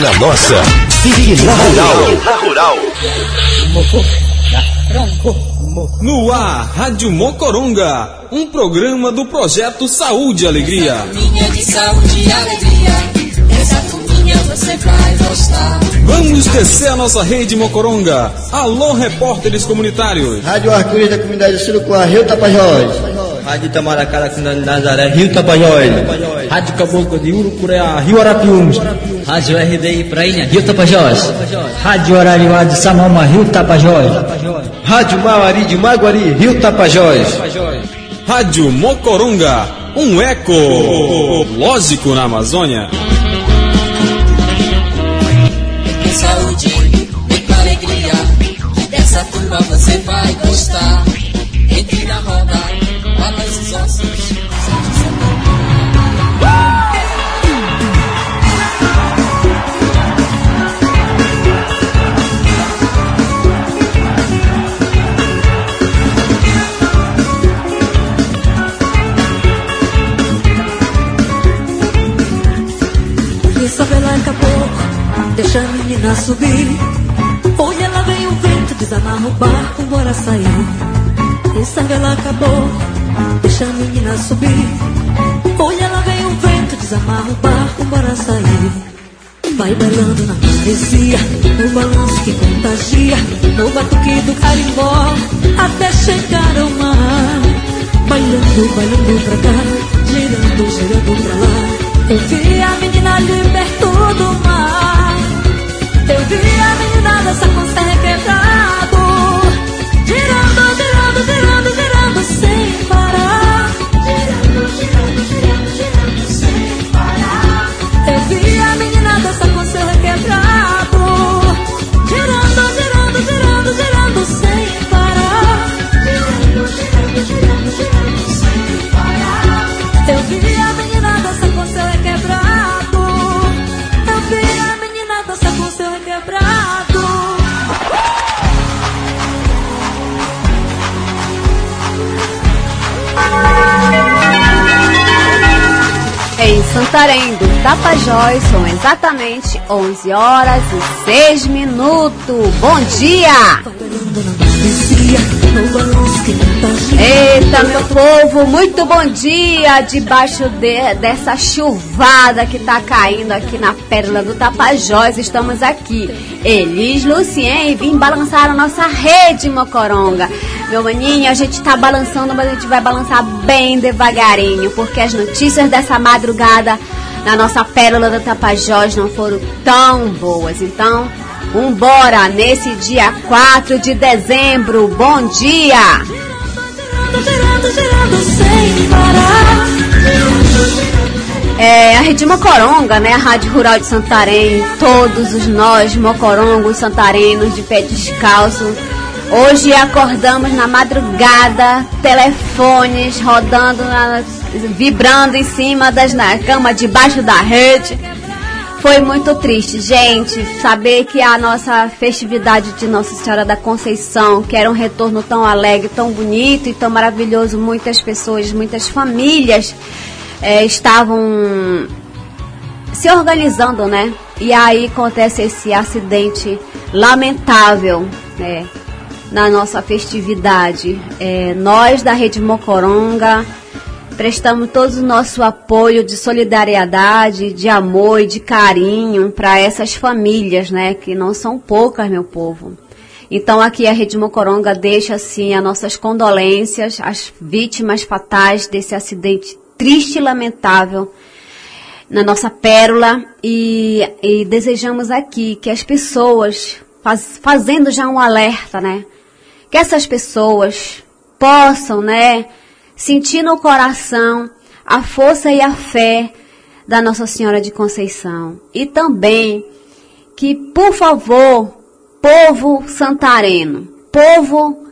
Na nossa. Fique na Rural. Na Rural. No ar, Rádio Mocoronga, um programa do projeto Saúde e Alegria. Minha de saúde e alegria. Essa turminha você vai gostar. Vamos descer a nossa rede Mocoronga. Alô, repórteres comunitários. Rádio Arco-Íris da comunidade Surucuá, Rio Tapajós. Rádio Itamaracá da comunidade Nazaré, Rio Tapajós. Rádio Caboclo de Urucureá, Rio Arapiuns. Rádio RDI Prainha, Rio Tapajós. Rádio Arariuá de Samama, Rio Tapajós. Rádio Mauari de Maguari, Rio Tapajós. Rádio Mocoronga, um eco lógico na Amazônia. Saúde, com alegria. Que dessa turma você vai gostar. Entre na roda, balance os ossos. Deixa a menina subir. Olha, lá vem o vento, desamarra o barco, bora sair. Isabela acabou, deixa a menina subir. Olha, lá vem o vento, desamarra o barco, bora sair. Vai bailando na maresia, no balanço que contagia, no batuque do carimbó, até chegar ao mar. Bailando, bailando pra cá, girando, girando pra lá. Eu vi a menina liberto do mar. Eu vi a menina dançar com seu requebrado. Em Santarém do Tapajós são exatamente 11 horas e 6 minutos. Bom dia! Eita, meu povo, muito bom dia! Debaixo de- dessa chuvada que tá caindo aqui na Pérola do Tapajós, estamos aqui. Elis, Lucien vim balançar a nossa rede, Mocoronga. Meu maninho, a gente tá balançando, mas a gente vai balançar bem devagarinho, porque as notícias dessa madrugada na nossa Pérola do Tapajós não foram tão boas. Então, vambora nesse dia 4 de dezembro. Bom dia! É, a Rede Mocoronga, né? A Rádio Rural de Santarém, todos os nós, mocorongos, santarenos, de pé descalço. Hoje acordamos na madrugada, telefones rodando, na- vibrando em cima das na cama, debaixo da rede. Foi muito triste, gente, saber que a nossa festividade de Nossa Senhora da Conceição, que era um retorno tão alegre, tão bonito e tão maravilhoso, muitas pessoas, muitas famílias eh, estavam se organizando, né? E aí acontece esse acidente lamentável, né? Na nossa festividade. Eh, nós da Rede Mocoronga prestamos todo o nosso apoio de solidariedade, de amor e de carinho para essas famílias, né? Que não são poucas, meu povo. Então aqui a Rede Mocoronga deixa assim as nossas condolências às vítimas fatais desse acidente triste e lamentável na nossa pérola e, e desejamos aqui que as pessoas, faz- fazendo já um alerta, né? Que essas pessoas possam, né, sentir no coração a força e a fé da Nossa Senhora de Conceição. E também que, por favor, povo santareno, povo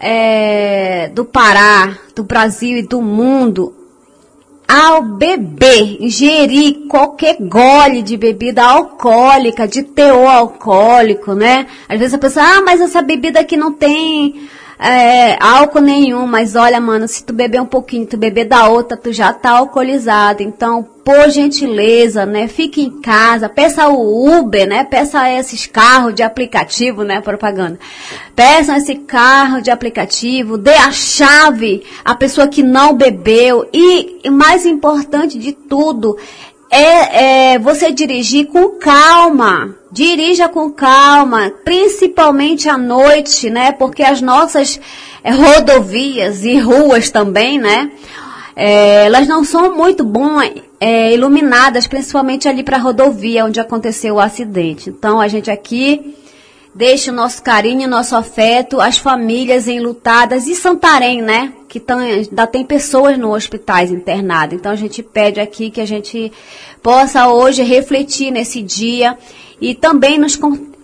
é, do Pará, do Brasil e do mundo, ao beber, ingerir qualquer gole de bebida alcoólica, de teor alcoólico, né? Às vezes a pessoa, ah, mas essa bebida aqui não tem é, álcool nenhum, mas olha, mano, se tu beber um pouquinho, tu beber da outra, tu já tá alcoolizado. Então, por gentileza, né, fique em casa, peça o Uber, né, peça esses carros de aplicativo, né, propaganda. Peça esse carro de aplicativo, dê a chave à pessoa que não bebeu e, e mais importante de tudo, é, é você dirigir com calma. Dirija com calma, principalmente à noite, né? Porque as nossas é, rodovias e ruas também, né? É, elas não são muito bom é, iluminadas, principalmente ali para a rodovia onde aconteceu o acidente. Então a gente aqui deixa o nosso carinho, nosso afeto, as famílias enlutadas e Santarém, né? Que tão, ainda tem pessoas no hospitais internadas. Então a gente pede aqui que a gente possa hoje refletir nesse dia e também nos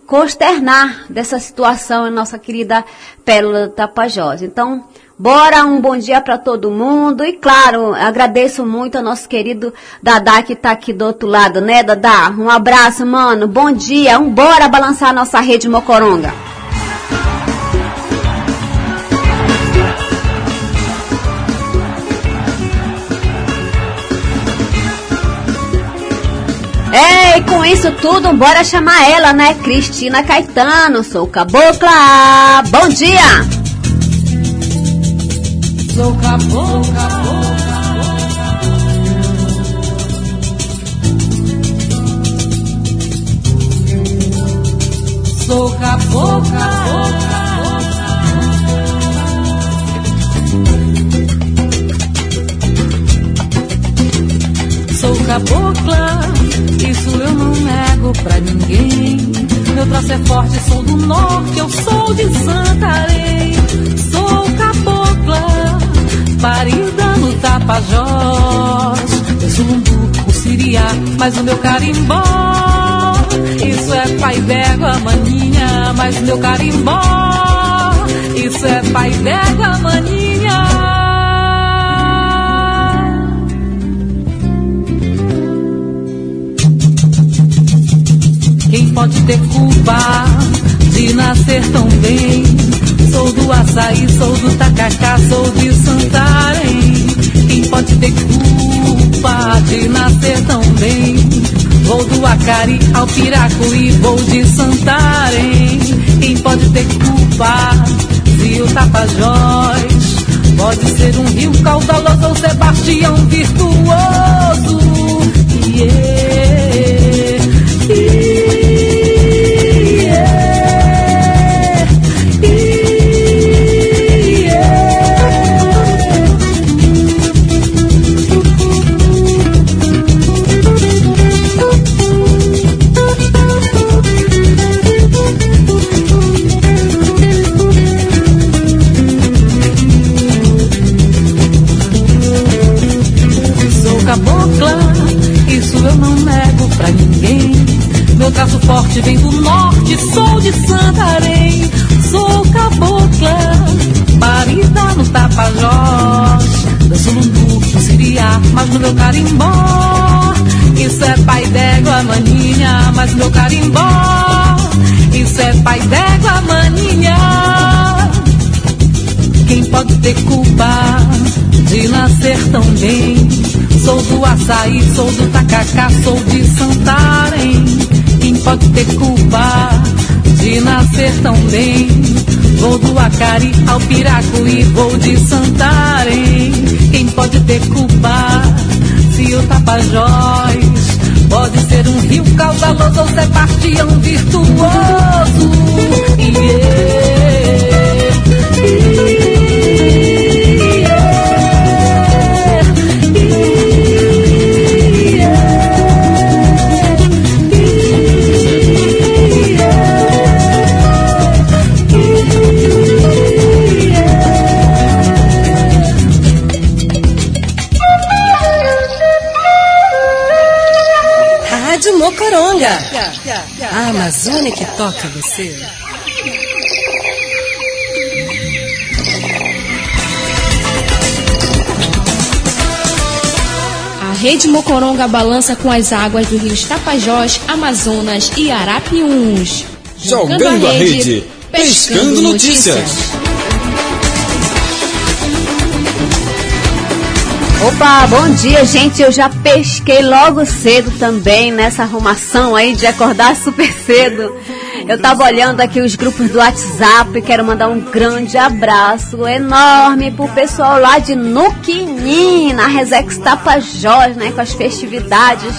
consternar dessa situação em nossa querida Pérola Tapajós. Então, bora, um bom dia para todo mundo. E claro, agradeço muito ao nosso querido Dadá que está aqui do outro lado, né, Dadá? Um abraço, mano. Bom dia. Um bora balançar a nossa rede Mocoronga. É, e com isso tudo, bora chamar ela, né? Cristina Caetano, sou cabocla. Bom dia! Sou cabocla. Sou cabocla. Sou cabocla isso eu não nego pra ninguém. Meu traço é forte, sou do norte, eu sou de Santarém. Sou cabocla, parida no Tapajós. Eu um o Siriá, mas o meu carimbó. Isso é pai d'égua, maninha, mas o meu carimbó. Isso é pai d'égua, maninha. Quem pode ter culpa de nascer tão bem? Sou do açaí, sou do tacacá, sou de Santarém. Quem pode ter culpa de nascer tão bem? Vou do Acari ao Piracuí, vou de Santarém. Quem pode ter culpa se o Tapajós pode ser um rio caudaloso ou Sebastião virtuoso? Sou de Santarém pode ter culpa de nascer tão bem. Vou do Acari ao Piracuí, vou de Santarém. Quem pode ter culpa se o Tapajós pode ser um rio caudaloso ou Sebastião virtuoso? Yeah. A Amazônia que toca você. A Rede Mocoronga balança com as águas do rio Tapajós, Amazonas e Arapiuns. Jogando, Jogando a, rede, pescando, pescando notícias. notícias. Opa, bom dia, gente. Eu já pesquei logo cedo também nessa arrumação aí de acordar super cedo. Eu tava olhando aqui os grupos do WhatsApp, quero mandar um grande abraço enorme pro pessoal lá de Nuquinim, na Resex Tapajós, né, com as festividades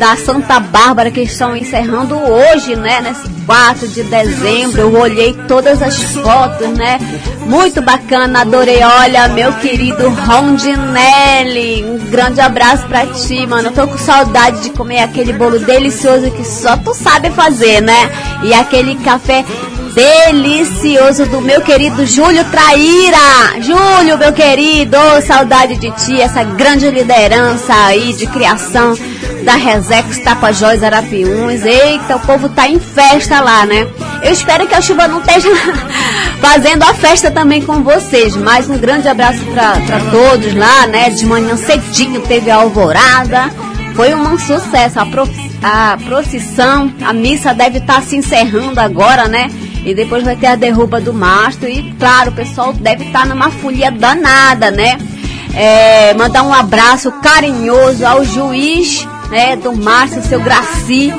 da Santa Bárbara que estão encerrando hoje, né, nesse 4 de dezembro. Eu olhei todas as fotos, né? Muito bacana, adorei. Olha, meu querido Rondinelli, um grande abraço pra ti, mano. Tô com saudade de comer aquele bolo delicioso que só tu sabe fazer, né? E aquele café delicioso do meu querido Júlio Traíra. Júlio, meu querido, saudade de ti, essa grande liderança aí de criação da Resex Tapajós Arapiuns. Eita, o povo tá em festa lá, né? Eu espero que a chuva não esteja fazendo a festa também com vocês. Mas um grande abraço para todos lá, né? De manhã cedinho teve a alvorada. Foi um sucesso. A, prof, a procissão, a missa deve estar tá se encerrando agora, né? E depois vai ter a derruba do mastro. E claro, o pessoal deve estar tá numa folia danada, né? É, mandar um abraço carinhoso ao juiz né, do Márcio, seu Graci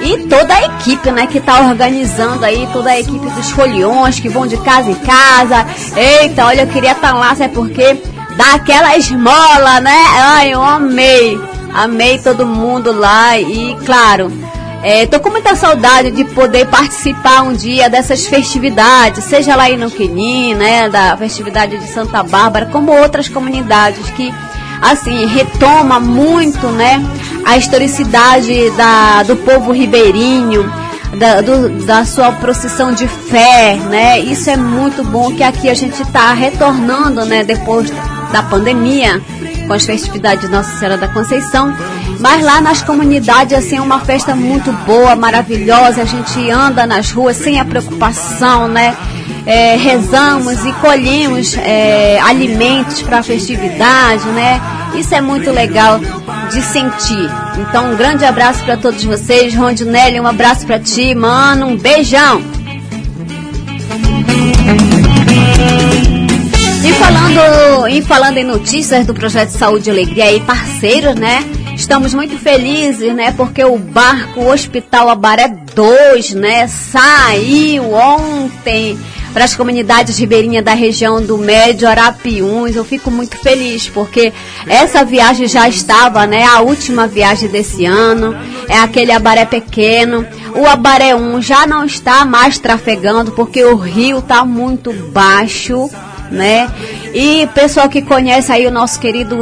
e toda a equipe, né, que está organizando aí, toda a equipe dos foliões que vão de casa em casa. Eita, olha, eu queria estar tá lá, sabe por quê? Dá aquela esmola, né? Ai, eu amei. Amei todo mundo lá e, claro, é, tô com muita saudade de poder participar um dia dessas festividades, seja lá em Nuquini, né, da festividade de Santa Bárbara, como outras comunidades que assim, retoma muito, né, a historicidade da, do povo ribeirinho, da, do, da sua procissão de fé, né? Isso é muito bom que aqui a gente está retornando, né, depois da pandemia, com as festividades de Nossa Senhora da Conceição. Mas lá nas comunidades, assim, é uma festa muito boa, maravilhosa. A gente anda nas ruas sem a preocupação, né? é, rezamos e colhemos é, alimentos para a festividade, né? Isso é muito legal de sentir. Então, um grande abraço para todos vocês. Rondinelli, um abraço para ti, mano. Um beijão. Falando, e falando em notícias do Projeto Saúde e Alegria e parceiros, né? Estamos muito felizes, né? Porque o barco Hospital Abaré 2, né? Saiu ontem para as comunidades ribeirinhas da região do Médio Arapiuns. Eu fico muito feliz porque essa viagem já estava, né? A última viagem desse ano. É aquele abaré pequeno. O abaré 1 já não está mais trafegando porque o rio está muito baixo né? E pessoal que conhece aí o nosso querido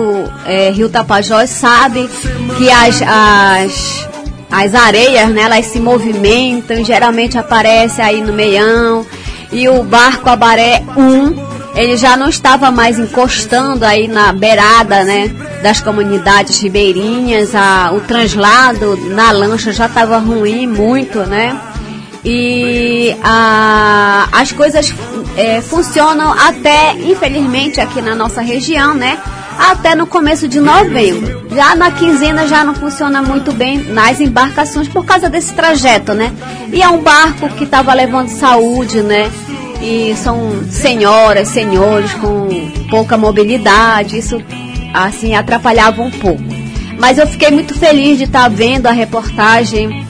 é, Rio Tapajós sabe que as, as, as areias, né, elas se movimentam, geralmente aparece aí no meião, e o barco Abaré 1 ele já não estava mais encostando aí na beirada, né, das comunidades ribeirinhas, a, o translado na lancha já estava ruim muito, né, e a, as coisas é, funcionam até, infelizmente, aqui na nossa região, né, até no começo de novembro. Já na quinzena já não funciona muito bem nas embarcações por causa desse trajeto, né? E é um barco que estava levando saúde, né? E são senhoras, senhores com pouca mobilidade, isso assim atrapalhava um pouco. Mas eu fiquei muito feliz de estar tá vendo a reportagem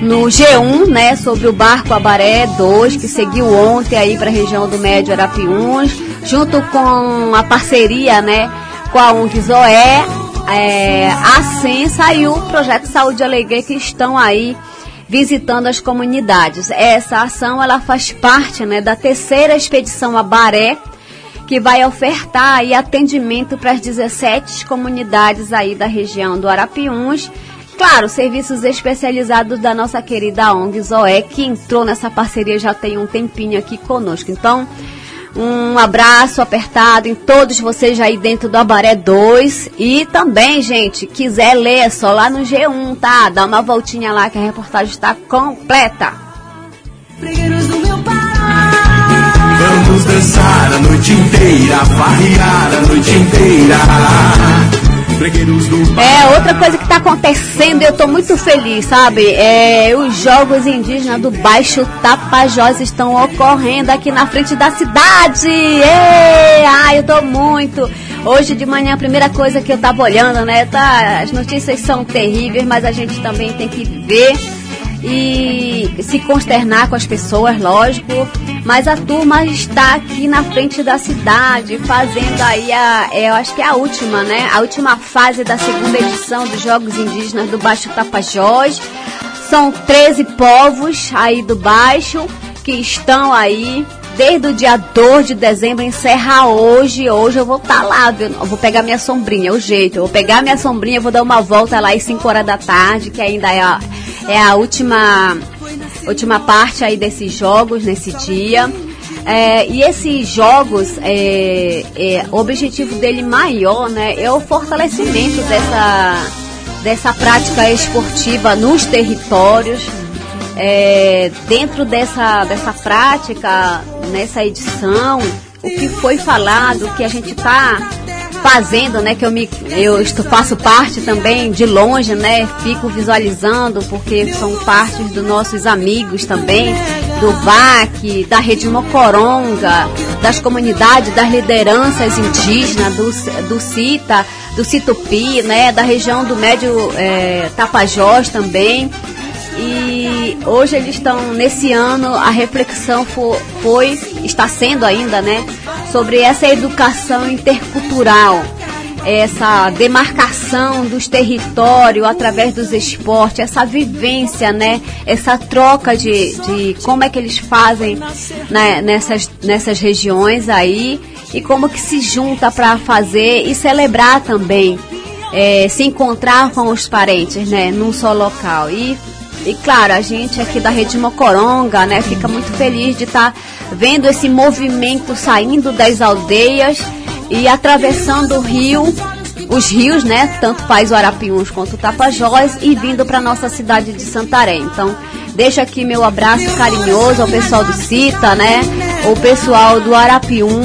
no G1, né, sobre o barco Abaré 2, que seguiu ontem aí para a região do Médio Arapiuns, junto com a parceria, né, com a ONG Zoé, é, assim saiu o projeto Saúde e Alegria que estão aí visitando as comunidades. Essa ação ela faz parte, né, da terceira expedição Abaré, que vai ofertar aí atendimento para as 17 comunidades aí da região do Arapiuns Claro, serviços especializados da nossa querida ONG Zoé, que entrou nessa parceria já tem um tempinho aqui conosco. Então, um abraço apertado em todos vocês aí dentro do Abaré 2. E também, gente, quiser ler, é só lá no G1, tá? Dá uma voltinha lá que a reportagem está completa. Vamos dançar a noite inteira, farrear a noite inteira. É, outra coisa acontecendo, eu estou muito feliz, sabe? É, os Jogos Indígenas do Baixo Tapajós estão ocorrendo aqui na frente da cidade. Ei, ai, eu estou muito, Hoje de manhã, a primeira coisa que eu tava olhando, né? Tá, as notícias são terríveis, mas a gente também tem que ver e se consternar com as pessoas, lógico. Mas a turma está aqui na frente da cidade, fazendo aí a, é, eu acho que é a última, né? A última fase da segunda edição dos Jogos Indígenas do Baixo Tapajós. São 13 povos aí do Baixo que estão aí desde o dia 2 de dezembro, encerra hoje. Hoje eu vou estar tá lá, viu? eu vou pegar minha sombrinha, o jeito. Eu vou pegar minha sombrinha, vou dar uma volta lá às 5 horas da tarde, que ainda é é a última, última parte aí desses jogos nesse dia. É, e esses jogos, é, é, o objetivo dele maior né, é o fortalecimento dessa, dessa prática esportiva nos territórios. É, dentro dessa, dessa prática, nessa edição, o que foi falado, o que a gente está fazendo, né? Que eu me eu estou, faço parte também de longe, né? Fico visualizando porque são partes dos nossos amigos também, do VAC, da Rede Mocoronga, das comunidades, das lideranças indígenas, do, do CITA, do Citupi, né? Da região do Médio é, Tapajós também. E hoje eles estão, nesse ano, a reflexão foi, está sendo ainda, né, sobre essa educação intercultural, essa demarcação dos territórios através dos esportes, essa vivência, né, essa troca de, de como é que eles fazem né, nessas, nessas regiões aí e como que se junta para fazer e celebrar também. É, se encontrar com os parentes, né, num só local. E e claro, a gente aqui da Rede Mocoronga, né, fica muito feliz de estar tá vendo esse movimento saindo das aldeias e atravessando o rio, os rios, né, tanto Pais Arapiuns quanto Tapajós e vindo para nossa cidade de Santarém. Então, deixo aqui meu abraço carinhoso ao pessoal do CITA, né, o pessoal do Arapium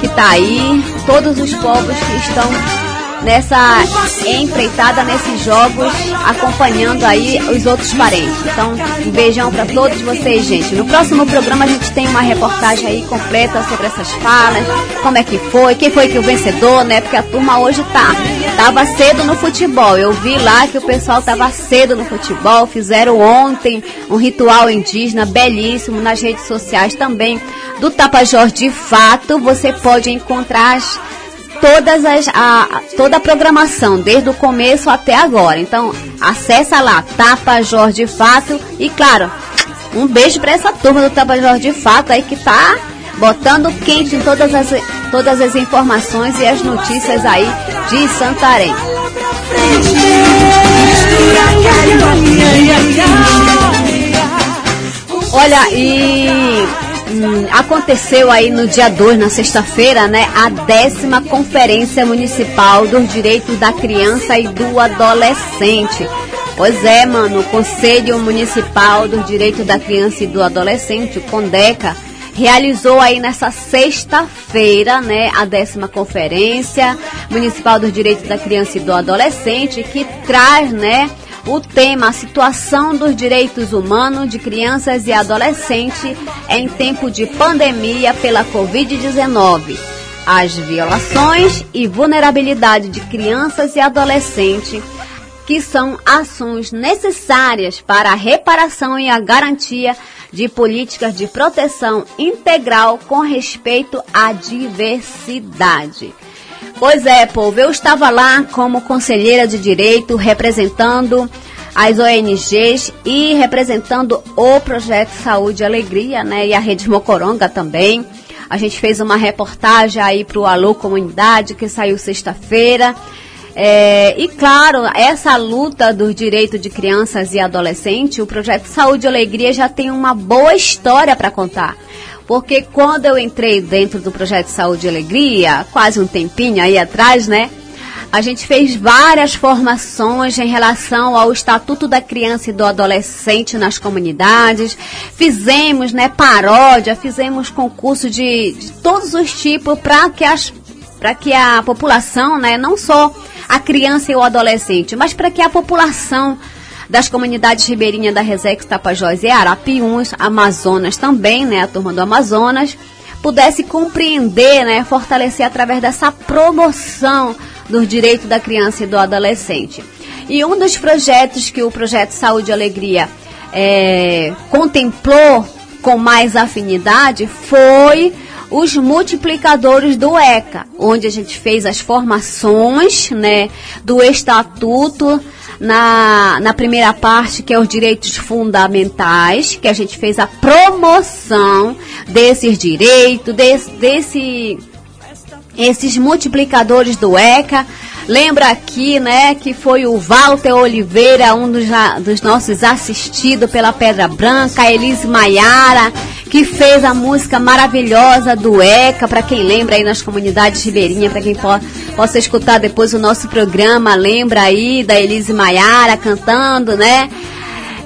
que está aí, todos os povos que estão nessa empreitada nesses jogos, acompanhando aí os outros parentes. Então, um beijão para todos vocês, gente. No próximo programa a gente tem uma reportagem aí completa sobre essas falas, como é que foi, quem foi que o vencedor, né? Porque a turma hoje tá tava cedo no futebol. Eu vi lá que o pessoal tava cedo no futebol, fizeram ontem um ritual indígena belíssimo nas redes sociais também do Tapajós de fato. Você pode encontrar as todas as, a, toda a programação, desde o começo até agora. Então, acessa lá, Tapa Jorge Fato. E claro, um beijo para essa turma do Tapa Jorge Fato aí que tá botando quente em todas as, todas as informações e as notícias aí de Santarém. Olha, e Hum, aconteceu aí no dia 2, na sexta-feira, né, a décima Conferência Municipal dos Direitos da Criança e do Adolescente. Pois é, mano, o Conselho Municipal dos Direitos da Criança e do Adolescente, o CONDECA, realizou aí nessa sexta-feira, né, a décima Conferência Municipal dos Direitos da Criança e do Adolescente, que traz, né, o tema a situação dos direitos humanos de crianças e adolescentes em tempo de pandemia pela Covid-19. As violações e vulnerabilidade de crianças e adolescentes, que são ações necessárias para a reparação e a garantia de políticas de proteção integral com respeito à diversidade. Pois é, povo, eu estava lá como conselheira de direito, representando as ONGs e representando o projeto Saúde e Alegria, né? E a Rede Mocoronga também. A gente fez uma reportagem aí para o Alô Comunidade, que saiu sexta-feira. É, e claro, essa luta dos direitos de crianças e adolescentes, o projeto Saúde e Alegria já tem uma boa história para contar. Porque quando eu entrei dentro do projeto Saúde e Alegria, quase um tempinho aí atrás, né? A gente fez várias formações em relação ao Estatuto da Criança e do Adolescente nas comunidades. Fizemos, né, paródia, fizemos concurso de, de todos os tipos para que as para que a população, né, não só a criança e o adolescente, mas para que a população das comunidades ribeirinhas da Resex, Tapajós e Arapiuns, Amazonas também, né, a turma do Amazonas, pudesse compreender, né, fortalecer através dessa promoção dos direitos da criança e do adolescente. E um dos projetos que o projeto Saúde e Alegria é, contemplou com mais afinidade foi os multiplicadores do ECA, onde a gente fez as formações né, do estatuto na, na primeira parte, que é os direitos fundamentais, que a gente fez a promoção desses direitos, desse, desse esses multiplicadores do ECA. Lembra aqui, né, que foi o Walter Oliveira, um dos, dos nossos assistidos pela Pedra Branca, a Elise Maiara, que fez a música maravilhosa do ECA, para quem lembra aí nas comunidades ribeirinhas, para quem po possa escutar depois o nosso programa, lembra aí da Elise Maiara cantando, né?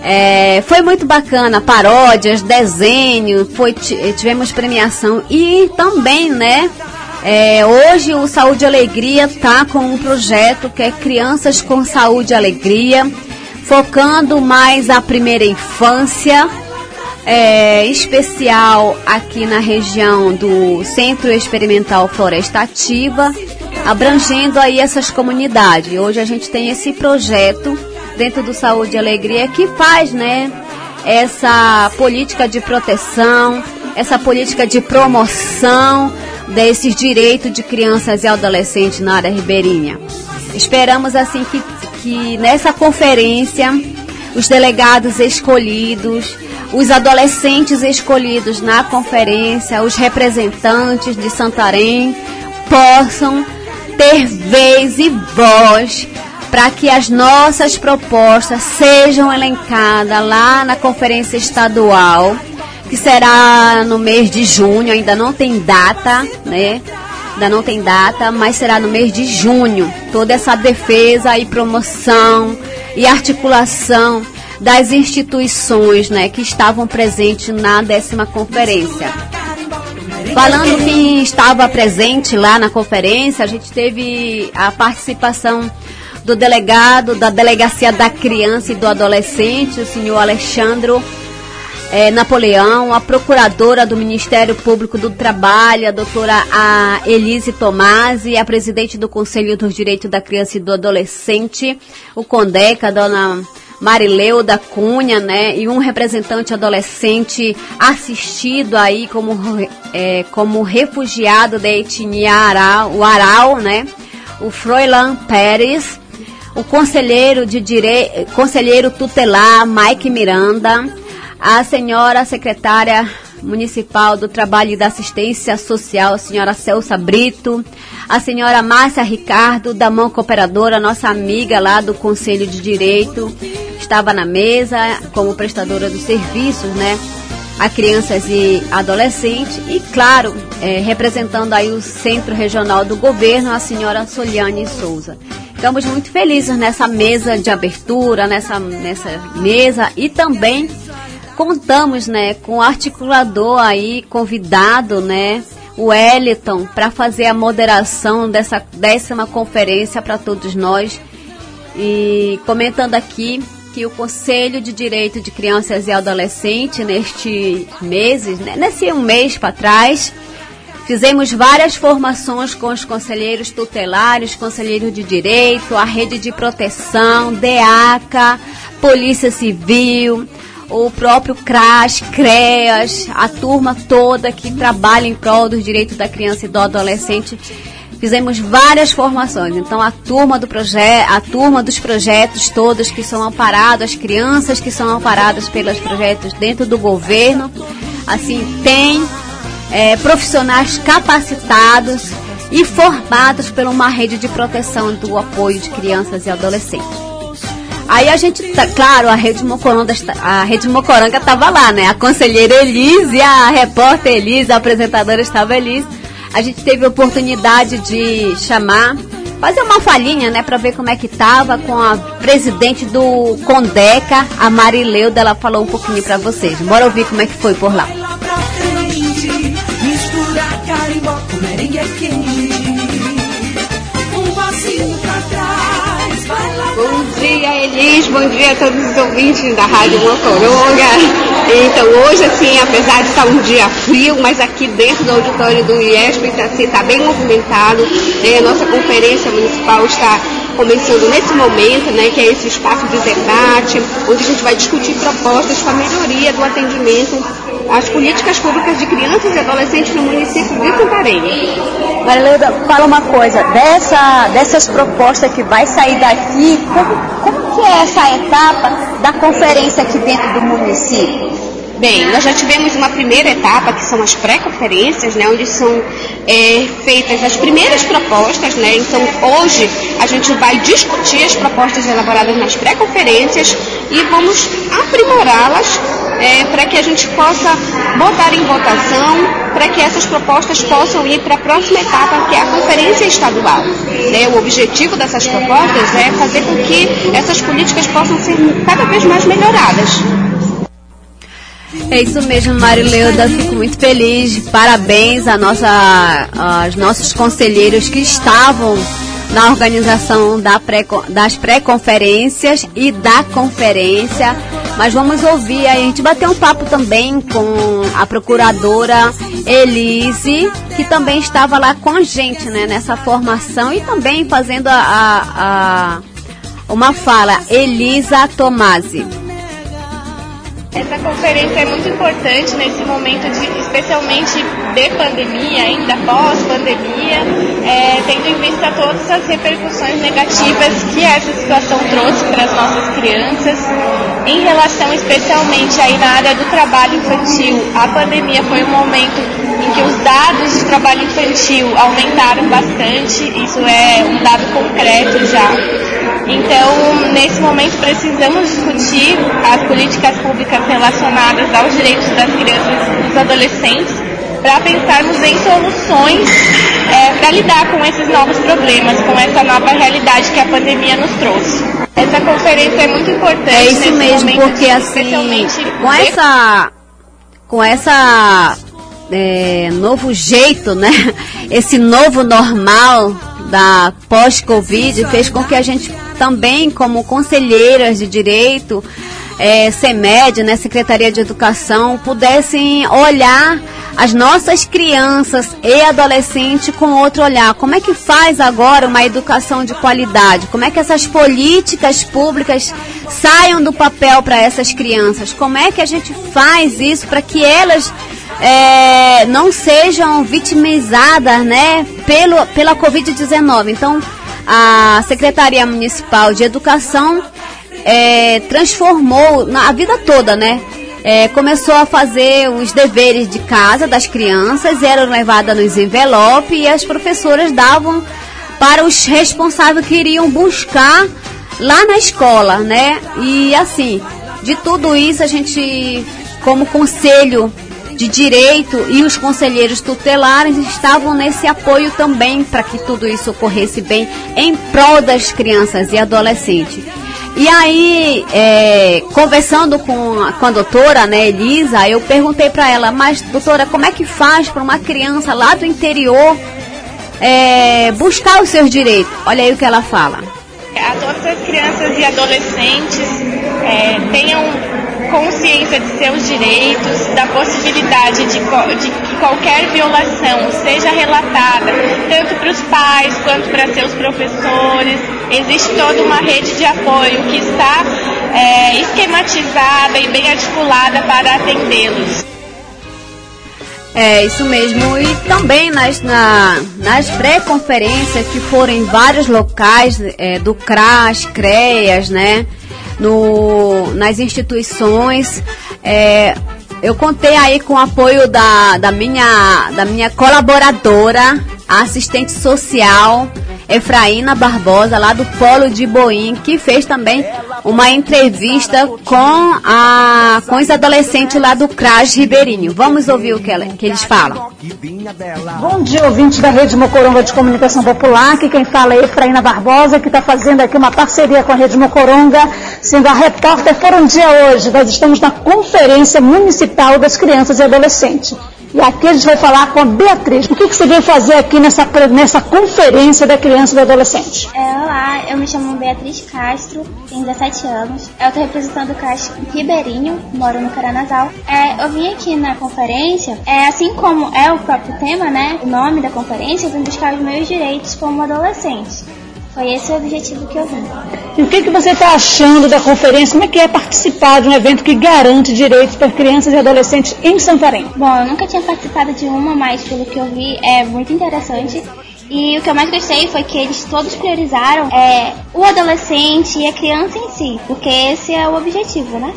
É, foi muito bacana, paródias, desenho, foi, tivemos premiação e também, né, é, hoje o Saúde e Alegria está com um projeto que é Crianças com Saúde e Alegria, focando mais a primeira infância, é, especial aqui na região do Centro Experimental Floresta Ativa, abrangendo aí essas comunidades. Hoje a gente tem esse projeto dentro do Saúde e Alegria que faz, né, essa política de proteção, essa política de promoção desses direitos de crianças e adolescentes na área ribeirinha. Esperamos assim que, que nessa conferência os delegados escolhidos, os adolescentes escolhidos na conferência, os representantes de Santarém possam ter vez e voz para que as nossas propostas sejam elencadas lá na conferência estadual que será no mês de junho, ainda não tem data, né? Ainda não tem data, mas será no mês de junho. Toda essa defesa e promoção e articulação das instituições, né, que estavam presentes na décima conferência. Falando quem estava presente lá na conferência, a gente teve a participação do delegado da Delegacia da Criança e do Adolescente, o senhor Alexandro é, Napoleão, a procuradora do Ministério Público do Trabalho, a doutora a. Elise Tomasi, a presidente do Conselho dos Direitos da Criança e do Adolescente, o Condeca, a dona Marileuda Cunha, né, e um representante adolescente assistido aí como, é, como refugiado da etnia Aral, o Aral, né, o Froilan Pérez, o conselheiro de direito, conselheiro tutelar Mike Miranda, a senhora secretária municipal do Trabalho e da Assistência Social, a senhora Celsa Brito, a senhora Márcia Ricardo, da Mão Cooperadora, nossa amiga lá do Conselho de Direito, estava na mesa como prestadora dos serviços, né? A crianças e adolescentes e, claro, é, representando aí o Centro Regional do Governo, a senhora Soliane Souza. Estamos muito felizes nessa mesa de abertura, nessa, nessa mesa e também contamos, né, com o articulador aí convidado, né, o Eliton, para fazer a moderação dessa décima conferência para todos nós. E comentando aqui que o Conselho de Direito de Crianças e Adolescentes, neste meses, né, nesse um mês para trás, fizemos várias formações com os conselheiros tutelares, conselheiros de direito, a rede de proteção, DEACA, Polícia Civil, o próprio CRAS, CREAS, a turma toda que trabalha em prol dos direitos da criança e do adolescente. Fizemos várias formações. Então a turma do projeto, a turma dos projetos todos que são amparados, as crianças que são amparadas pelos projetos dentro do governo, assim tem é, profissionais capacitados e formados por uma rede de proteção do apoio de crianças e adolescentes. Aí a gente, tá, claro, a Rede Mocoranga, a Rede Mocoranga estava lá, né? A conselheira Elise, a repórter Elise, a apresentadora estava Elise. A gente teve a oportunidade de chamar, fazer uma falhinha, né, para ver como é que tava com a presidente do Condeca, a Marileuda, ela falou um pouquinho para vocês. Bora ouvir como é que foi por lá. Mistura carimbó quente, dia, Elis. Bom dia a todos os ouvintes da Rádio Mocoronga. Então hoje, assim, apesar de estar um dia frio, mas aqui dentro do auditório do IESP está assim, tá bem movimentado. A nossa conferência municipal está começando nesse momento, né, que é esse espaço de debate, onde a gente vai discutir propostas para melhoria do atendimento às políticas públicas de crianças e adolescentes no município de Santarém. Marileuda, fala uma coisa, dessa, dessas propostas que vai sair daqui, como, como que é essa etapa da conferência aqui dentro do município? Bem, nós já tivemos uma primeira etapa, que são as pré-conferências, né, onde são é, feitas as primeiras propostas. Né, então, hoje, a gente vai discutir as propostas elaboradas nas pré-conferências e vamos aprimorá-las é, para que a gente possa botar em votação, para que essas propostas possam ir para a próxima etapa, que é a conferência estadual. Né, o objetivo dessas propostas é fazer com que essas políticas possam ser cada vez mais melhoradas. É isso mesmo, Marileuda. Fico muito feliz. Parabéns a nossa, aos nossos conselheiros que estavam na organização da pré, das pré-conferências e da conferência. Mas vamos ouvir a gente bateu um papo também com a procuradora Elise, que também estava lá com a gente né, nessa formação e também fazendo a, a, a uma fala, Elisa Tomasi. Essa conferência é muito importante nesse momento, de, especialmente de pandemia, ainda pós-pandemia, é, tendo em vista todas as repercussões negativas que essa situação trouxe para as nossas crianças, em relação especialmente aí na área do trabalho infantil. A pandemia foi um momento em que os dados de trabalho infantil aumentaram bastante, isso é um dado concreto já. Então, nesse momento, precisamos discutir as políticas públicas relacionadas aos direitos das crianças e dos adolescentes para pensarmos em soluções é, para lidar com esses novos problemas, com essa nova realidade que a pandemia nos trouxe. Essa conferência é muito importante. É isso mesmo, momento, porque assim, com essa, com essa é, novo jeito, né? Esse novo normal da pós-Covid fez com que a gente também, como conselheiras de direito, é, CEMED, né, Secretaria de Educação, pudessem olhar as nossas crianças e adolescentes com outro olhar. Como é que faz agora uma educação de qualidade? Como é que essas políticas públicas saiam do papel para essas crianças? Como é que a gente faz isso para que elas é, não sejam vitimizadas né, pelo, pela Covid-19? Então, a Secretaria Municipal de Educação é, transformou na, a vida toda, né? É, começou a fazer os deveres de casa das crianças, eram levadas nos envelopes e as professoras davam para os responsáveis que iriam buscar lá na escola, né? E assim, de tudo isso a gente, como conselho de direito e os conselheiros tutelares estavam nesse apoio também para que tudo isso ocorresse bem em prol das crianças e adolescentes. E aí, é, conversando com a, com a doutora, né, Elisa, eu perguntei para ela, mas doutora, como é que faz para uma criança lá do interior é, buscar os seus direitos? Olha aí o que ela fala. A todas as crianças e adolescentes é, tenham consciência de seus direitos, da possibilidade de, de que qualquer violação seja relatada, tanto para os pais quanto para seus professores. Existe toda uma rede de apoio que está é, esquematizada e bem articulada para atendê-los. É, isso mesmo. E também nas, na, nas pré-conferências que foram em vários locais é, do CRAS, CREAS, né? No, nas instituições. É, eu contei aí com o apoio da, da, minha, da minha colaboradora, assistente social, Efraína Barbosa, lá do Polo de Boim, que fez também uma entrevista com, a, com os adolescentes lá do CRAS Ribeirinho. Vamos ouvir o que, ela, que eles falam. Bom dia, ouvintes da Rede Mocoronga de Comunicação Popular. Aqui quem fala é Efraína Barbosa, que está fazendo aqui uma parceria com a Rede Mocoronga sendo a repórter por um dia hoje. Nós estamos na Conferência Municipal das Crianças e Adolescentes. E aqui a gente vai falar com a Beatriz. O que, que você veio fazer aqui nessa, nessa conferência da criança e do adolescente? É, olá, eu me chamo Beatriz Castro, tenho 17 anos. Eu estou representando o CAS Ribeirinho, moro no Caranazal. É, eu vim aqui na conferência, é, assim como é o próprio tema, né? O nome da conferência, eu vim buscar os meus direitos como adolescente. Foi esse o objetivo que eu vim. E o que, que você está achando da conferência? Como é que é participar de um evento que garante direitos para crianças e adolescentes em Santarém? Bom, eu nunca tinha participado de uma, mas pelo que eu vi é muito interessante. E o que eu mais gostei foi que eles todos priorizaram é, o adolescente e a criança em si, porque esse é o objetivo, né?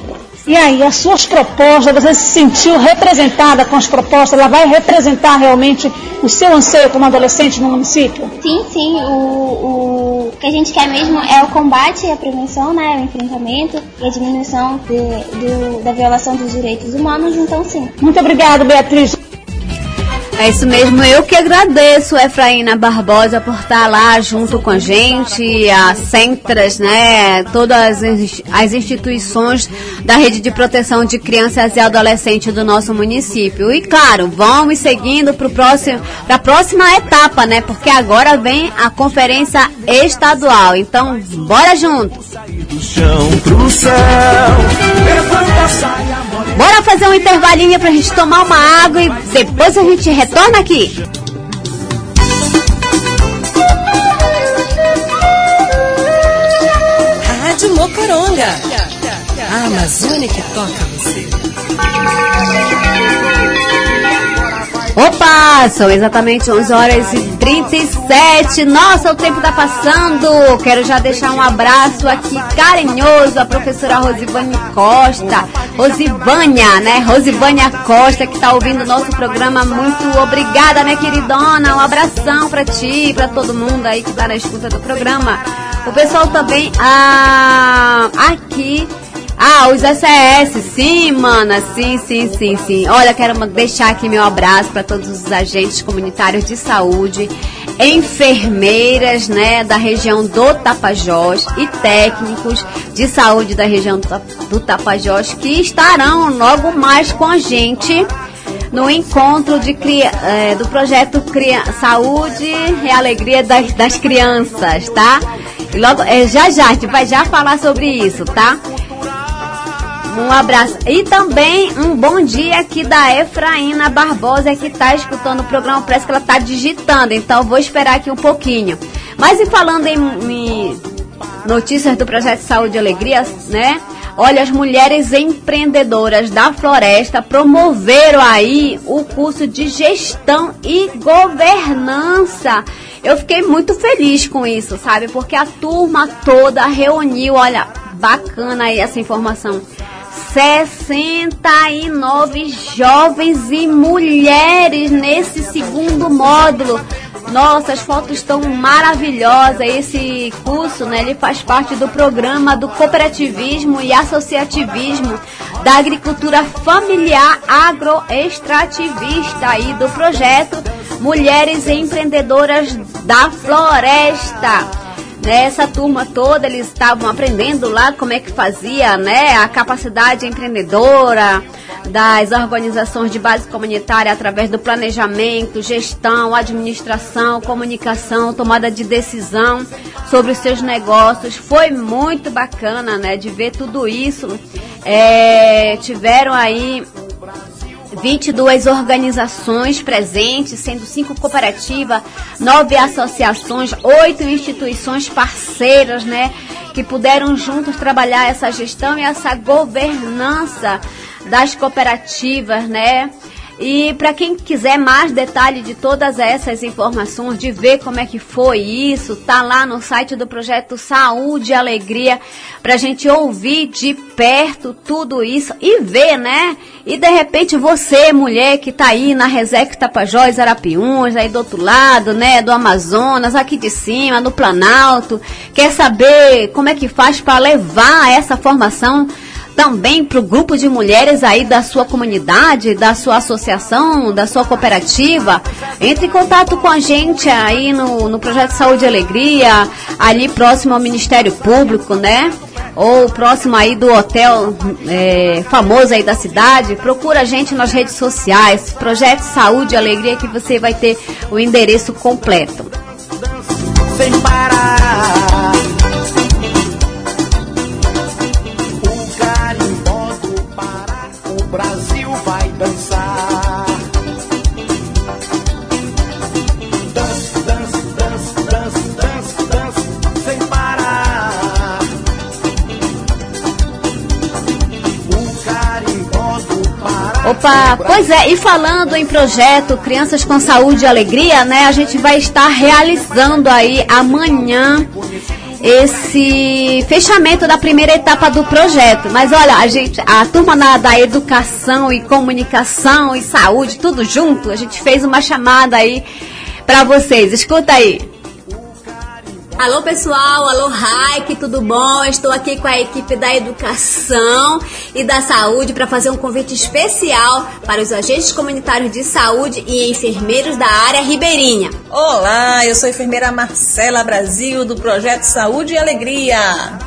E aí, as suas propostas, você se sentiu representada com as propostas? Ela vai representar realmente o seu anseio como adolescente no município? Sim, sim. O, o que a gente quer mesmo é o combate e a prevenção, né? O enfrentamento e a diminuição de, de, da violação dos direitos humanos. Então, sim. Muito obrigada, Beatriz. É isso mesmo, eu que agradeço, Efraína Barbosa, por estar lá junto com a gente, a Centras, né, todas as instituições da rede de proteção de crianças e adolescentes do nosso município. E claro, vamos seguindo para a próxima etapa, né, porque agora vem a conferência estadual. Então, bora junto! Bora fazer um intervalinho pra gente tomar uma água e depois a gente retorna aqui. Rádio Mocoronga. A Amazônia que toca você. Opa, são exatamente 11 horas e 37. Nossa, o tempo tá passando. Quero já deixar um abraço aqui carinhoso à professora Rosivane Costa. Rosivânia, né? Rosivânia Costa, que tá ouvindo o nosso programa. Muito obrigada, minha queridona. Um abração pra ti, pra todo mundo aí que tá na escuta do programa. O pessoal também ah, aqui ah, os SS, sim, mana, sim, sim, sim, sim. Olha, quero deixar aqui meu abraço para todos os agentes comunitários de saúde, enfermeiras, né, da região do Tapajós e técnicos de saúde da região do Tapajós que estarão logo mais com a gente no encontro de, é, do projeto Cria, Saúde e Alegria das, das Crianças, tá? E logo, é, já já, a gente vai já falar sobre isso, tá? Um abraço. E também um bom dia aqui da Efraína Barbosa, que está escutando o programa. Parece que ela está digitando, então vou esperar aqui um pouquinho. Mas e falando em, em notícias do Projeto Saúde e Alegria, né? Olha, as mulheres empreendedoras da floresta promoveram aí o curso de gestão e governança. Eu fiquei muito feliz com isso, sabe? Porque a turma toda reuniu, olha, bacana aí essa informação 69 jovens e mulheres nesse segundo módulo. Nossa, as fotos estão maravilhosas. Esse curso, né, ele faz parte do programa do cooperativismo e associativismo da agricultura familiar agroextrativista aí do projeto Mulheres Empreendedoras da Floresta nessa turma toda eles estavam aprendendo lá como é que fazia, né, a capacidade empreendedora das organizações de base comunitária através do planejamento, gestão, administração, comunicação, tomada de decisão sobre os seus negócios. Foi muito bacana, né, de ver tudo isso. É, tiveram aí 22 organizações presentes, sendo cinco cooperativas, nove associações, oito instituições parceiras, né? Que puderam juntos trabalhar essa gestão e essa governança das cooperativas, né? E para quem quiser mais detalhe de todas essas informações, de ver como é que foi isso, tá lá no site do projeto Saúde e Alegria, pra gente ouvir de perto tudo isso e ver, né? E de repente você, mulher que tá aí na Resec Tapajós, Arapiuns, aí do outro lado, né, do Amazonas, aqui de cima, no Planalto, quer saber como é que faz para levar essa formação também para o grupo de mulheres aí da sua comunidade, da sua associação, da sua cooperativa. Entre em contato com a gente aí no, no Projeto Saúde e Alegria, ali próximo ao Ministério Público, né? ou próximo aí do hotel é, famoso aí da cidade, procura a gente nas redes sociais, Projeto Saúde e Alegria, que você vai ter o endereço completo. Sem parar. Opa, pois é, e falando em projeto Crianças com Saúde e Alegria, né? A gente vai estar realizando aí amanhã esse fechamento da primeira etapa do projeto. Mas olha, a gente, a turma da, da educação e comunicação e saúde, tudo junto, a gente fez uma chamada aí para vocês. Escuta aí. Alô pessoal, alô Raik, tudo bom? Estou aqui com a equipe da educação e da saúde para fazer um convite especial para os agentes comunitários de saúde e enfermeiros da área ribeirinha. Olá, eu sou a enfermeira Marcela Brasil do Projeto Saúde e Alegria.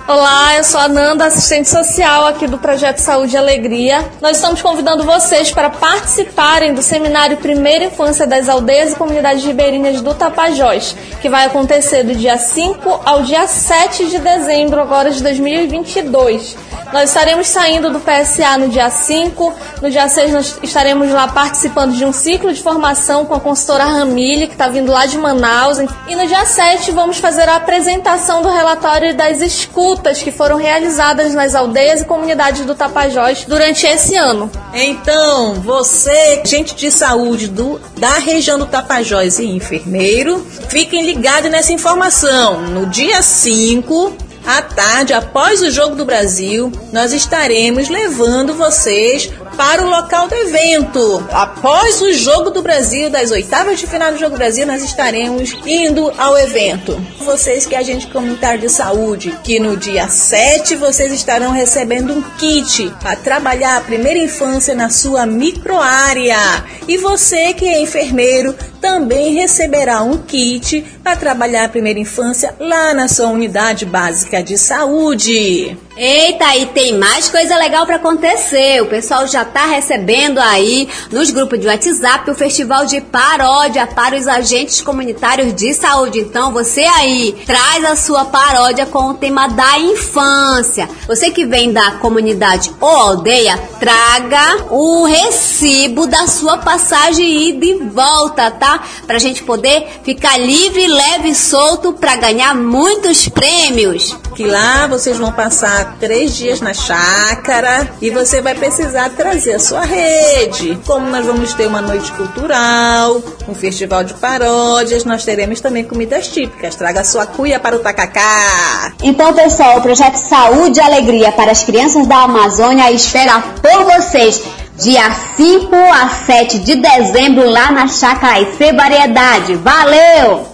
Olá, eu sou a Nanda, assistente social aqui do Projeto Saúde e Alegria. Nós estamos convidando vocês para participarem do seminário Primeira Infância das Aldeias e Comunidades Ribeirinhas do Tapajós, que vai acontecer do dia 5 ao dia 7 de dezembro agora de 2022. Nós estaremos saindo do PSA no dia 5, no dia 6 nós estaremos lá participando de um ciclo de formação com a consultora Ramile, que está vindo lá de Manaus. E no dia 7 vamos fazer a apresentação do relatório das escutas que foram realizadas nas aldeias e comunidades do Tapajós durante esse ano. Então, você, gente de saúde do, da região do Tapajós e enfermeiro, fiquem ligados nessa informação. No dia 5, à tarde, após o Jogo do Brasil, nós estaremos levando vocês para o local do evento. Após o Jogo do Brasil, das oitavas de final do Jogo do Brasil, nós estaremos indo ao evento. Vocês que é agente comunitário de saúde, que no dia 7 vocês estarão recebendo um kit para trabalhar a primeira infância na sua microárea. E você que é enfermeiro também receberá um kit para trabalhar a primeira infância lá na sua unidade básica de saúde. Eita, e tem mais coisa legal para acontecer. O pessoal já tá recebendo aí nos grupos de WhatsApp o festival de paródia para os agentes comunitários de saúde. Então, você aí traz a sua paródia com o tema da infância. Você que vem da comunidade ou aldeia, traga o recibo da sua passagem e volta, tá? Pra gente poder ficar livre, leve e solto para ganhar muitos prêmios. Que lá vocês vão passar três dias na chácara e você vai precisar trazer a sua rede. Como nós vamos ter uma noite cultural, um festival de paródias, nós teremos também comidas típicas. Traga a sua cuia para o tacacá. Então, pessoal, o projeto Saúde e Alegria para as crianças da Amazônia espera por vocês. Dia 5 a 7 de dezembro lá na Chácara IC Variedade. Valeu!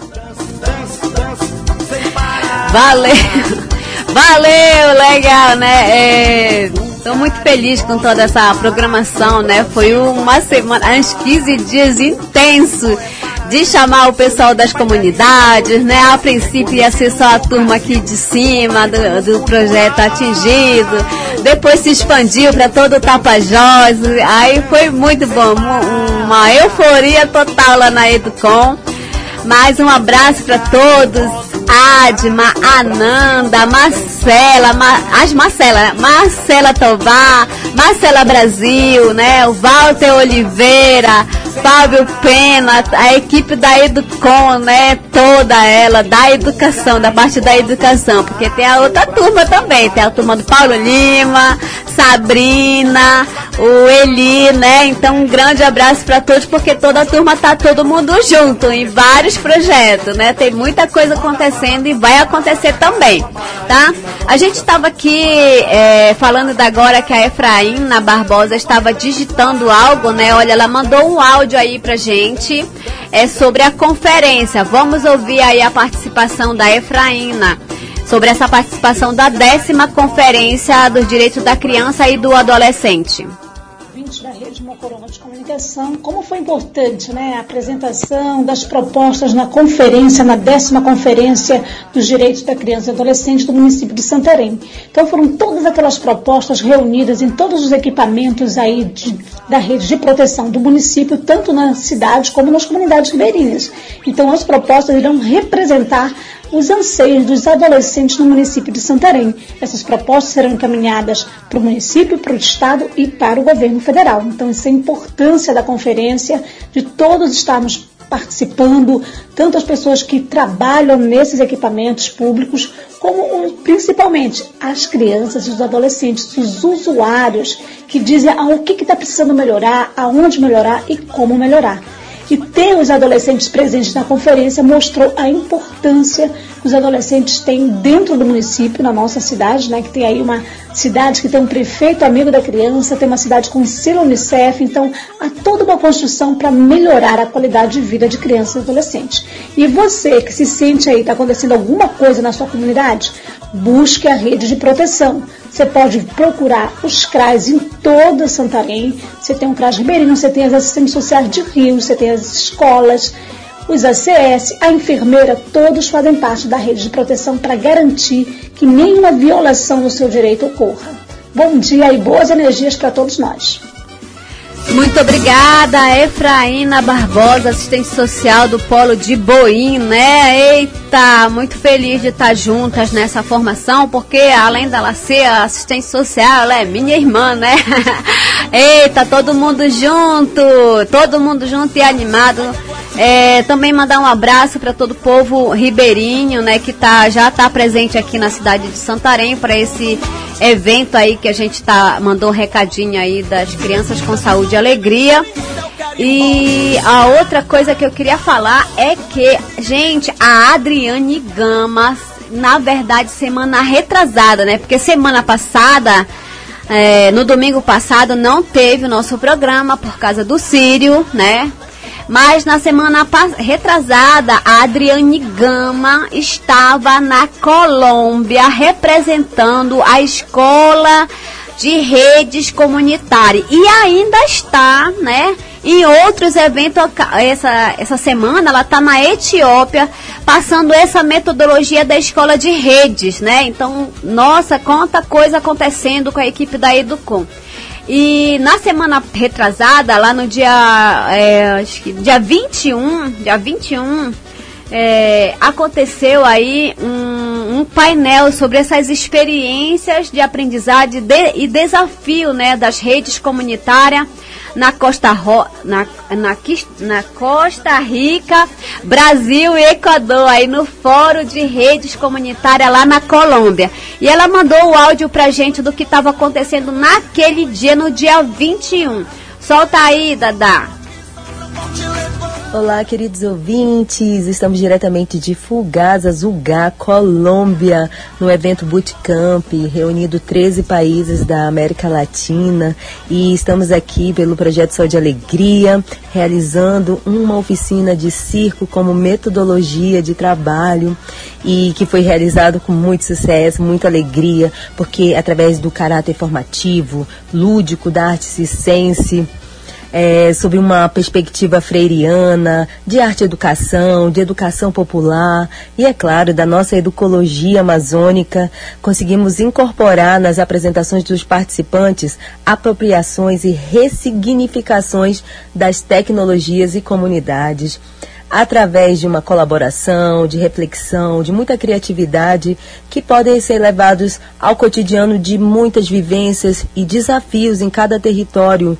Valeu! Valeu, legal, né? Estou muito feliz com toda essa programação, né? Foi uma semana, uns 15 dias intensos de chamar o pessoal das comunidades, né? A princípio ia ser só a turma aqui de cima do, do projeto atingido, depois se expandiu para todo o Tapajós, aí foi muito bom, uma euforia total lá na Educom. Mais um abraço para todos. Adma, Ananda, Marcela, Ma, as Marcela, Marcela Tovar, Marcela Brasil, né? O Walter Oliveira, Fábio Pena, a equipe da Educom, né? Toda ela, da educação, da parte da educação, porque tem a outra turma também, tem a turma do Paulo Lima, Sabrina, o Eli, né? Então um grande abraço para todos, porque toda a turma tá todo mundo junto em vários projetos, né? Tem muita coisa acontecendo e vai acontecer também, tá? A gente estava aqui é, falando da agora que a Efraína Barbosa estava digitando algo, né? Olha, ela mandou um áudio aí pra gente é sobre a conferência. Vamos ouvir aí a participação da Efraína sobre essa participação da décima conferência dos direitos da criança e do adolescente. Ouvintes da Rede Mocoronga de Comunicação, como foi importante né, a apresentação das propostas na conferência, na décima conferência dos direitos da criança e adolescente do município de Santarém. Então foram todas aquelas propostas reunidas em todos os equipamentos aí de, da rede de proteção do município, tanto na cidade como nas comunidades ribeirinhas. Então as propostas irão representar os anseios dos adolescentes no município de Santarém. Essas propostas serão encaminhadas para o município, para o Estado e para o governo federal. Então, essa é a importância da conferência, de todos estarmos participando, tanto as pessoas que trabalham nesses equipamentos públicos, como principalmente as crianças e os adolescentes, os usuários que dizem ah, o que está precisando melhorar, aonde melhorar e como melhorar. E ter os adolescentes presentes na conferência mostrou a importância os adolescentes têm dentro do município, na nossa cidade, né, que tem aí uma cidade que tem um prefeito amigo da criança, tem uma cidade com selo Unicef, então há toda uma construção para melhorar a qualidade de vida de crianças e adolescentes. E você que se sente aí, está acontecendo alguma coisa na sua comunidade, busque a rede de proteção. Você pode procurar os CRAs em toda Santarém. Você tem um CRAS Ribeirinho, você tem as assistentes sociais de Rio, você tem as escolas, os ACS, a enfermeira, todos fazem parte da rede de proteção para garantir que nenhuma violação do seu direito ocorra. Bom dia e boas energias para todos nós. Muito obrigada, Efraína Barbosa, assistente social do Polo de Boim, né? Eita, muito feliz de estar juntas nessa formação, porque além dela ser assistente social, ela é minha irmã, né? Eita, todo mundo junto, todo mundo junto e animado. É, também mandar um abraço para todo o povo ribeirinho, né, que tá, já está presente aqui na cidade de Santarém para esse evento aí que a gente tá mandou um recadinho aí das crianças com saúde e alegria. E a outra coisa que eu queria falar é que, gente, a Adriane Gama, na verdade, semana retrasada, né? Porque semana passada, é, no domingo passado, não teve o nosso programa por causa do Sírio, né? Mas na semana retrasada, a Adriane Gama estava na Colômbia representando a escola de redes comunitárias e ainda está, né? Em outros eventos, essa, essa semana, ela está na Etiópia, passando essa metodologia da escola de redes, né? Então, nossa, quanta coisa acontecendo com a equipe da Educom. E na semana retrasada, lá no dia, é, acho que dia 21, dia 21, é, aconteceu aí um, um, painel sobre essas experiências de aprendizagem de, e desafio né, das redes comunitárias na Costa, Ro, na, na, na Costa Rica, Brasil e Equador, aí no Fórum de Redes Comunitárias lá na Colômbia. E ela mandou o áudio pra gente do que estava acontecendo naquele dia, no dia 21. Solta aí, Dada. Olá, queridos ouvintes. Estamos diretamente de Fulgaza, Zulgá, Colômbia, no evento Bootcamp, reunindo 13 países da América Latina. E estamos aqui pelo projeto Saúde e Alegria, realizando uma oficina de circo como metodologia de trabalho e que foi realizado com muito sucesso, muita alegria, porque através do caráter formativo, lúdico da arte circense, é, sobre uma perspectiva freiriana, de arte educação, de educação popular e, é claro, da nossa educologia amazônica, conseguimos incorporar nas apresentações dos participantes apropriações e ressignificações das tecnologias e comunidades. Através de uma colaboração, de reflexão, de muita criatividade, que podem ser levados ao cotidiano de muitas vivências e desafios em cada território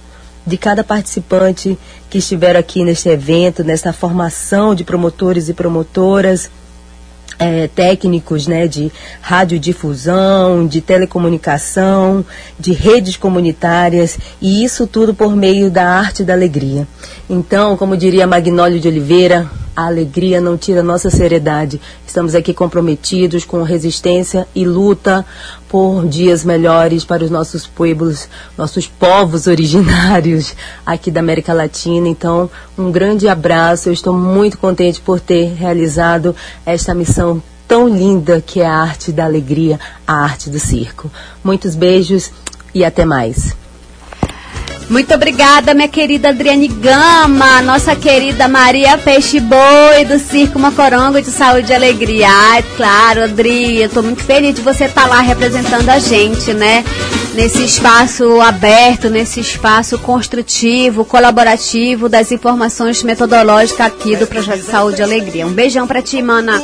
de cada participante que estiver aqui neste evento, nessa formação de promotores e promotoras. É, técnicos né, de radiodifusão, de telecomunicação, de redes comunitárias, e isso tudo por meio da arte da alegria. Então, como diria Magnólio de Oliveira, a alegria não tira nossa seriedade. Estamos aqui comprometidos com resistência e luta por dias melhores para os nossos pueblos, nossos povos originários aqui da América Latina. Então, um grande abraço. Eu estou muito contente por ter realizado esta missão tão linda que é a arte da alegria, a arte do circo. Muitos beijos e até mais. Muito obrigada, minha querida Adriane Gama, nossa querida Maria Peixe Boi do Circo Mocorongo de Saúde e Alegria. Ai, claro, Adri, eu tô muito feliz de você estar tá lá representando a gente, né? Nesse espaço aberto, nesse espaço construtivo, colaborativo das informações metodológicas aqui do Projeto Saúde e Alegria. Um beijão pra ti, mana.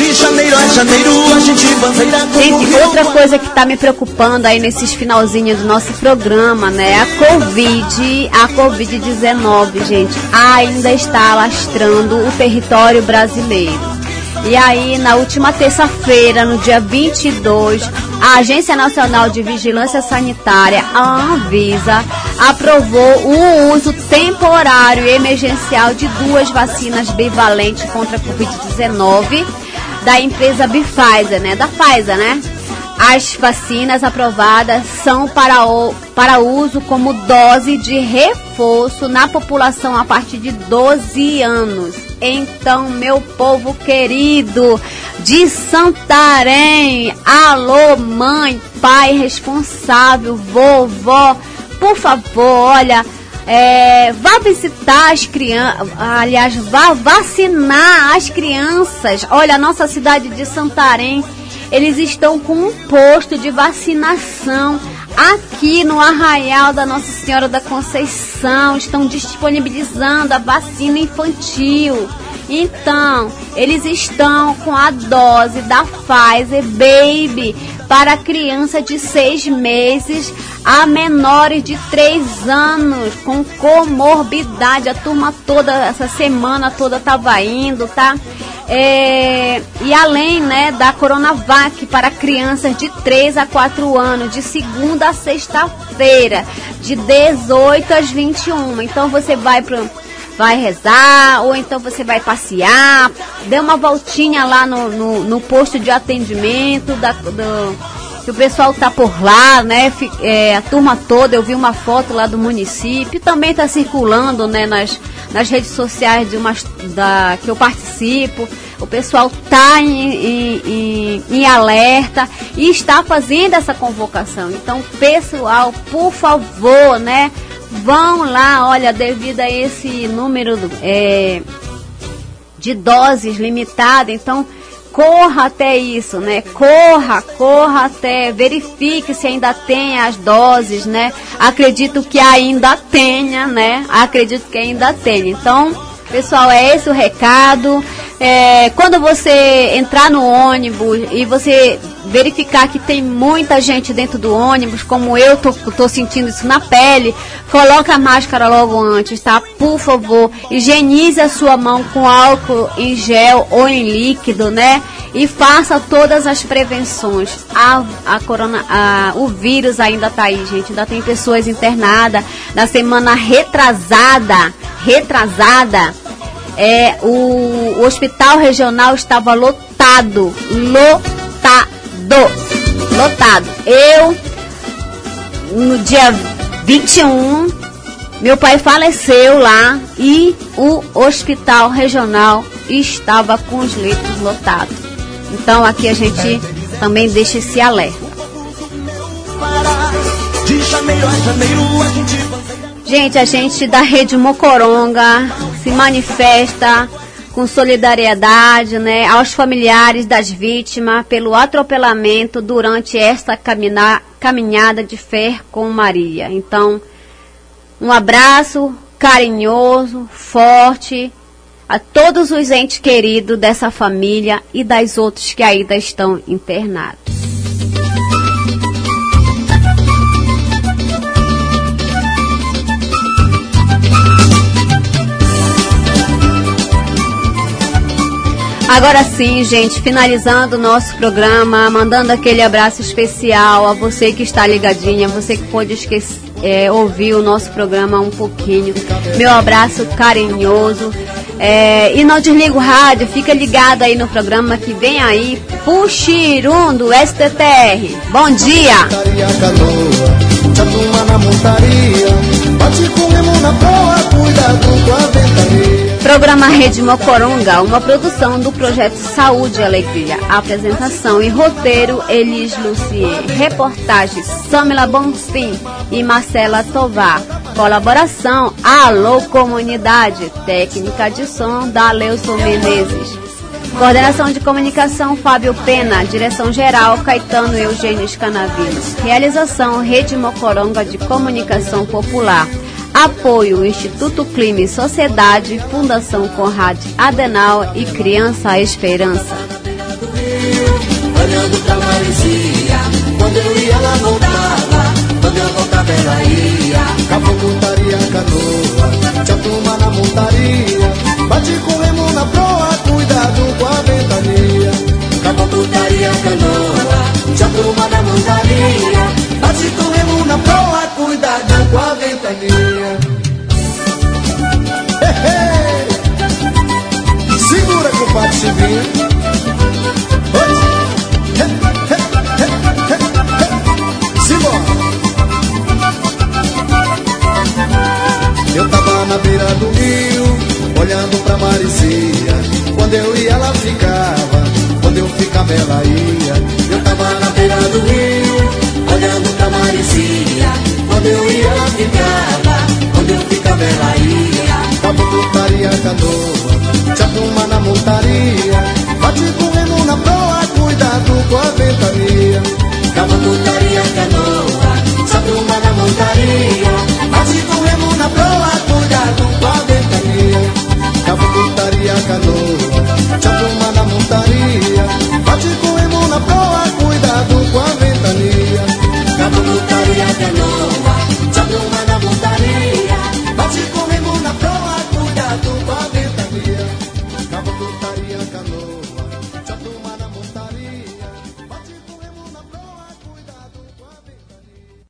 De janeiro a janeiro a gente bandeira Gente, outra coisa que está me preocupando aí nesses finalzinhos do nosso programa, né? A Covid, a Covid-19, gente, ainda está alastrando o território brasileiro. E aí, na última terça-feira, no dia 22, a Agência Nacional de Vigilância Sanitária, a Anvisa, aprovou o uso temporário e emergencial de duas vacinas bivalentes contra a Covid-19 da empresa Pfizer, né? Da Pfizer, né? As vacinas aprovadas são para, o, para uso como dose de reforço na população a partir de 12 anos. Então, meu povo querido de Santarém, alô, mãe, pai responsável, vovó, por favor, olha, é, vá visitar as crianças, aliás, vá vacinar as crianças. Olha, a nossa cidade de Santarém, eles estão com um posto de vacinação aqui no Arraial da Nossa Senhora da Conceição. Estão disponibilizando a vacina infantil. Então, eles estão com a dose da Pfizer Baby para criança de seis meses a menores de três anos com comorbidade. A turma toda, essa semana toda estava indo, tá? É, e além né, da Coronavac para crianças de 3 a 4 anos, de segunda a sexta-feira, de 18 às 21. Então você vai para vai rezar, ou então você vai passear, dê uma voltinha lá no, no, no posto de atendimento da, do, que o pessoal tá por lá, né? É, a turma toda, eu vi uma foto lá do município, também está circulando, né, nas, nas redes sociais de umas, da, que eu participo. O pessoal tá em, em, em, em alerta e está fazendo essa convocação. Então, pessoal, por favor, né? Vão lá, olha, devido a esse número é, de doses limitada, então corra até isso, né? Corra, corra até, verifique se ainda tem as doses, né? Acredito que ainda tenha, né? Acredito que ainda tenha. Então, pessoal, é esse o recado. É, quando você entrar no ônibus e você verificar que tem muita gente dentro do ônibus, como eu tô, tô sentindo isso na pele, coloca a máscara logo antes, tá? Por favor, higienize a sua mão com álcool em gel ou em líquido, né? E faça todas as prevenções. A, a corona, a, o vírus ainda tá aí, gente. Ainda tem pessoas internadas. Na semana retrasada, retrasada, é, o, o hospital regional estava lotado, lotado, lotado. Eu, no dia 21, meu pai faleceu lá e o hospital regional estava com os leitos lotados. Então aqui a gente também deixa esse alerta. Gente a gente da Rede Mocoronga se manifesta com solidariedade né, aos familiares das vítimas pelo atropelamento durante esta caminhada de fé com Maria. Então, um abraço carinhoso, forte a todos os entes queridos dessa família e das outros que ainda estão internados. Agora sim, gente, finalizando o nosso programa, mandando aquele abraço especial a você que está ligadinha, você que pôde esquecer, é, ouvir o nosso programa um pouquinho. Meu abraço carinhoso. É, e não desliga o rádio, fica ligado aí no programa que vem aí, Puxirum do STTR. Bom dia! Programa Rede Mocoronga, uma produção do projeto Saúde e Alegria. Apresentação e roteiro Elis Lucier. Reportagens Samila Bonfim e Marcela Tovar. Colaboração Alô Comunidade. Técnica de som da Leuson Menezes. Coordenação de comunicação Fábio Pena. Direção geral Caetano Eugênio Scanavino. Realização Rede Mocoronga de Comunicação Popular. Apoio Instituto Clima e Sociedade, Fundação Conrad Adenal e Criança Esperança. Olhando pra Maricia, quando eu ia ela voltava, quando eu voltava ela ia. Cabo montaria canoa, te turma na montaria, bate com remo na proa, cuidado com a ventania. Cabo montaria canoa, te turma na montaria, bate com remo na proa, cuidado com a ventania. Hey, hey. Segura, compadre Chivinho. Eu tava na beira do rio, olhando pra Maricia. Quando eu ia, ela ficava. Quando eu ficava, ela ia. Eu tava na beira do rio, olhando pra Maricia. Eu ia ela ficava, quando eu ficava ela ia. Cabo putaria, canoa, se arruma na montaria. Bate com na proa, cuidado com a ventania. Cabo putaria, canoa, se arruma na montaria. Bate com na proa, cuidado com a ventania. Cabo putaria, canoa, se arruma na montaria. Bate com na proa, cuidado com a ventania. Cabo putaria, canoa.